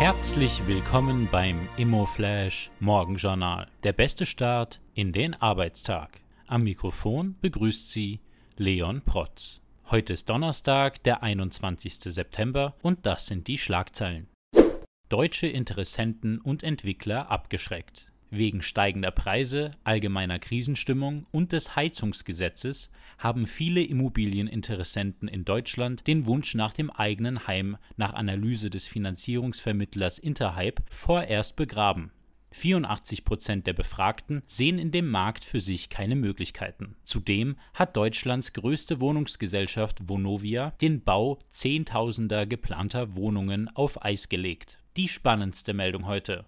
Herzlich willkommen beim ImmoFlash Morgenjournal. Der beste Start in den Arbeitstag. Am Mikrofon begrüßt Sie Leon Protz. Heute ist Donnerstag, der 21. September und das sind die Schlagzeilen. Deutsche Interessenten und Entwickler abgeschreckt. Wegen steigender Preise, allgemeiner Krisenstimmung und des Heizungsgesetzes haben viele Immobilieninteressenten in Deutschland den Wunsch nach dem eigenen Heim nach Analyse des Finanzierungsvermittlers Interhype vorerst begraben. 84 Prozent der Befragten sehen in dem Markt für sich keine Möglichkeiten. Zudem hat Deutschlands größte Wohnungsgesellschaft Vonovia den Bau Zehntausender geplanter Wohnungen auf Eis gelegt. Die spannendste Meldung heute.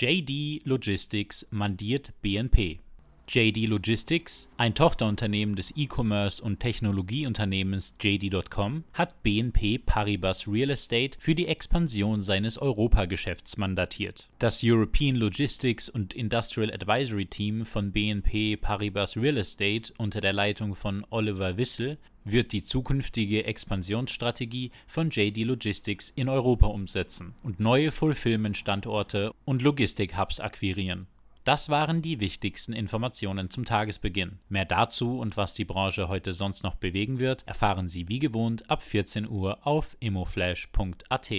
JD Logistics mandiert BNP. JD Logistics, ein Tochterunternehmen des E-Commerce und Technologieunternehmens JD.com, hat BNP Paribas Real Estate für die Expansion seines Europageschäfts mandatiert. Das European Logistics und Industrial Advisory Team von BNP Paribas Real Estate unter der Leitung von Oliver Wissel wird die zukünftige Expansionsstrategie von JD Logistics in Europa umsetzen und neue Fulfillment-Standorte und Logistik-Hubs akquirieren. Das waren die wichtigsten Informationen zum Tagesbeginn. Mehr dazu und was die Branche heute sonst noch bewegen wird, erfahren Sie wie gewohnt ab 14 Uhr auf immoflash.at.